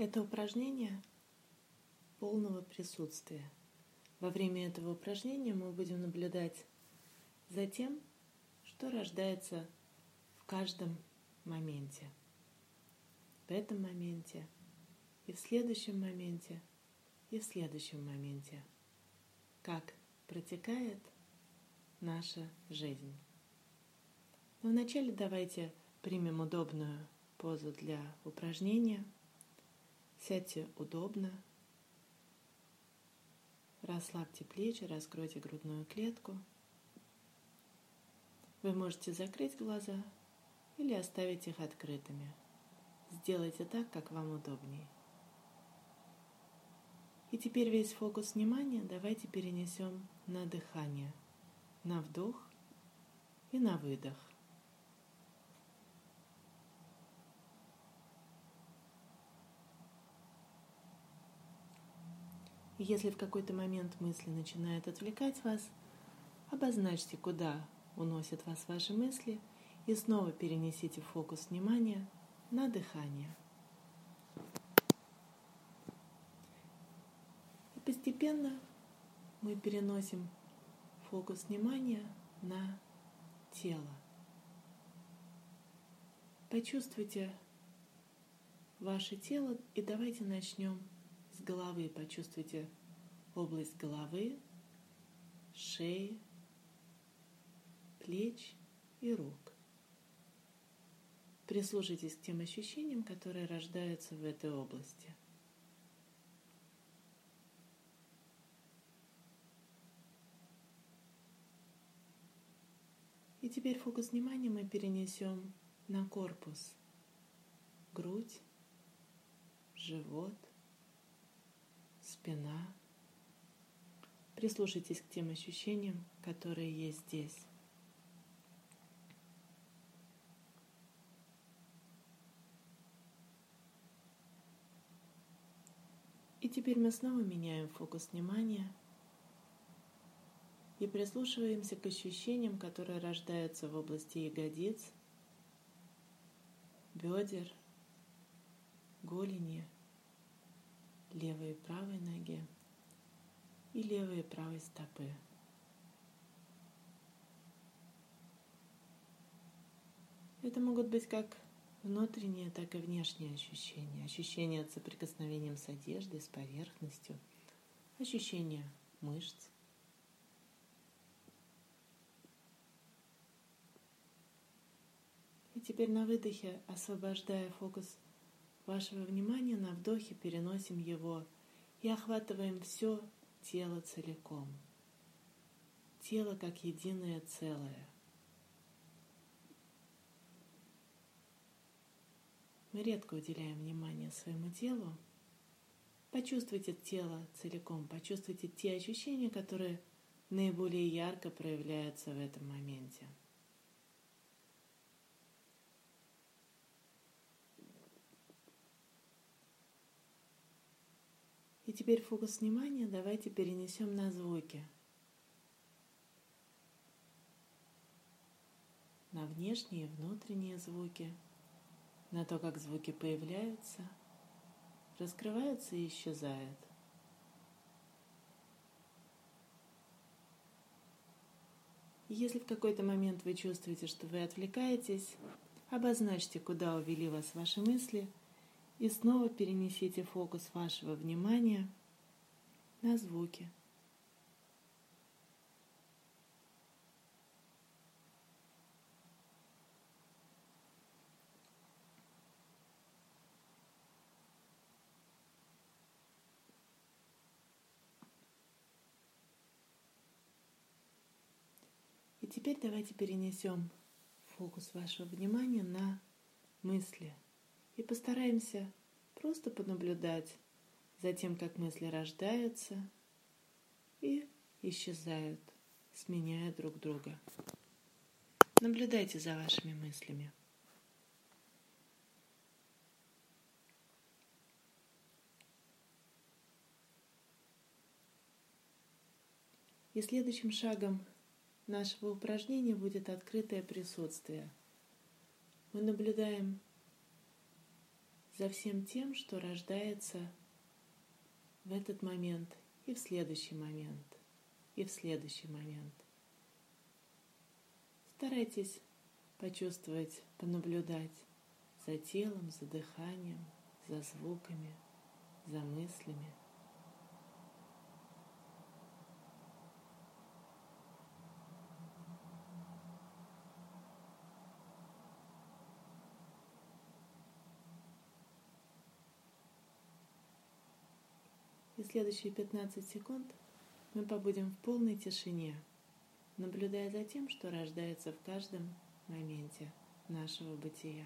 Это упражнение полного присутствия. Во время этого упражнения мы будем наблюдать за тем, что рождается в каждом моменте. В этом моменте и в следующем моменте и в следующем моменте. Как протекает наша жизнь. Но вначале давайте примем удобную позу для упражнения. Сядьте удобно. Расслабьте плечи, раскройте грудную клетку. Вы можете закрыть глаза или оставить их открытыми. Сделайте так, как вам удобнее. И теперь весь фокус внимания давайте перенесем на дыхание, на вдох и на выдох. Если в какой-то момент мысли начинают отвлекать вас, обозначьте, куда уносят вас ваши мысли, и снова перенесите фокус внимания на дыхание. И постепенно мы переносим фокус внимания на тело. Почувствуйте ваше тело и давайте начнем с головы. Почувствуйте область головы, шеи, плеч и рук. Прислушайтесь к тем ощущениям, которые рождаются в этой области. И теперь фокус внимания мы перенесем на корпус, грудь, живот, спина. Прислушайтесь к тем ощущениям, которые есть здесь. И теперь мы снова меняем фокус внимания и прислушиваемся к ощущениям, которые рождаются в области ягодиц, бедер, голени, левой и правой ноге и левой и правой стопы. Это могут быть как внутренние, так и внешние ощущения. Ощущения от соприкосновением с одеждой, с поверхностью, ощущения мышц. И теперь на выдохе, освобождая фокус вашего внимания, на вдохе переносим его и охватываем все тело целиком. Тело как единое целое – Мы редко уделяем внимание своему телу. Почувствуйте тело целиком, почувствуйте те ощущения, которые наиболее ярко проявляются в этом моменте. И теперь фокус внимания давайте перенесем на звуки. На внешние и внутренние звуки – на то, как звуки появляются, раскрываются и исчезают. Если в какой-то момент вы чувствуете, что вы отвлекаетесь, обозначьте, куда увели вас ваши мысли, и снова перенесите фокус вашего внимания на звуки – теперь давайте перенесем фокус вашего внимания на мысли и постараемся просто понаблюдать за тем, как мысли рождаются и исчезают, сменяя друг друга. Наблюдайте за вашими мыслями. И следующим шагом нашего упражнения будет открытое присутствие. Мы наблюдаем за всем тем, что рождается в этот момент и в следующий момент, и в следующий момент. Старайтесь почувствовать, понаблюдать за телом, за дыханием, за звуками, за мыслями. И следующие 15 секунд мы побудем в полной тишине, наблюдая за тем, что рождается в каждом моменте нашего бытия.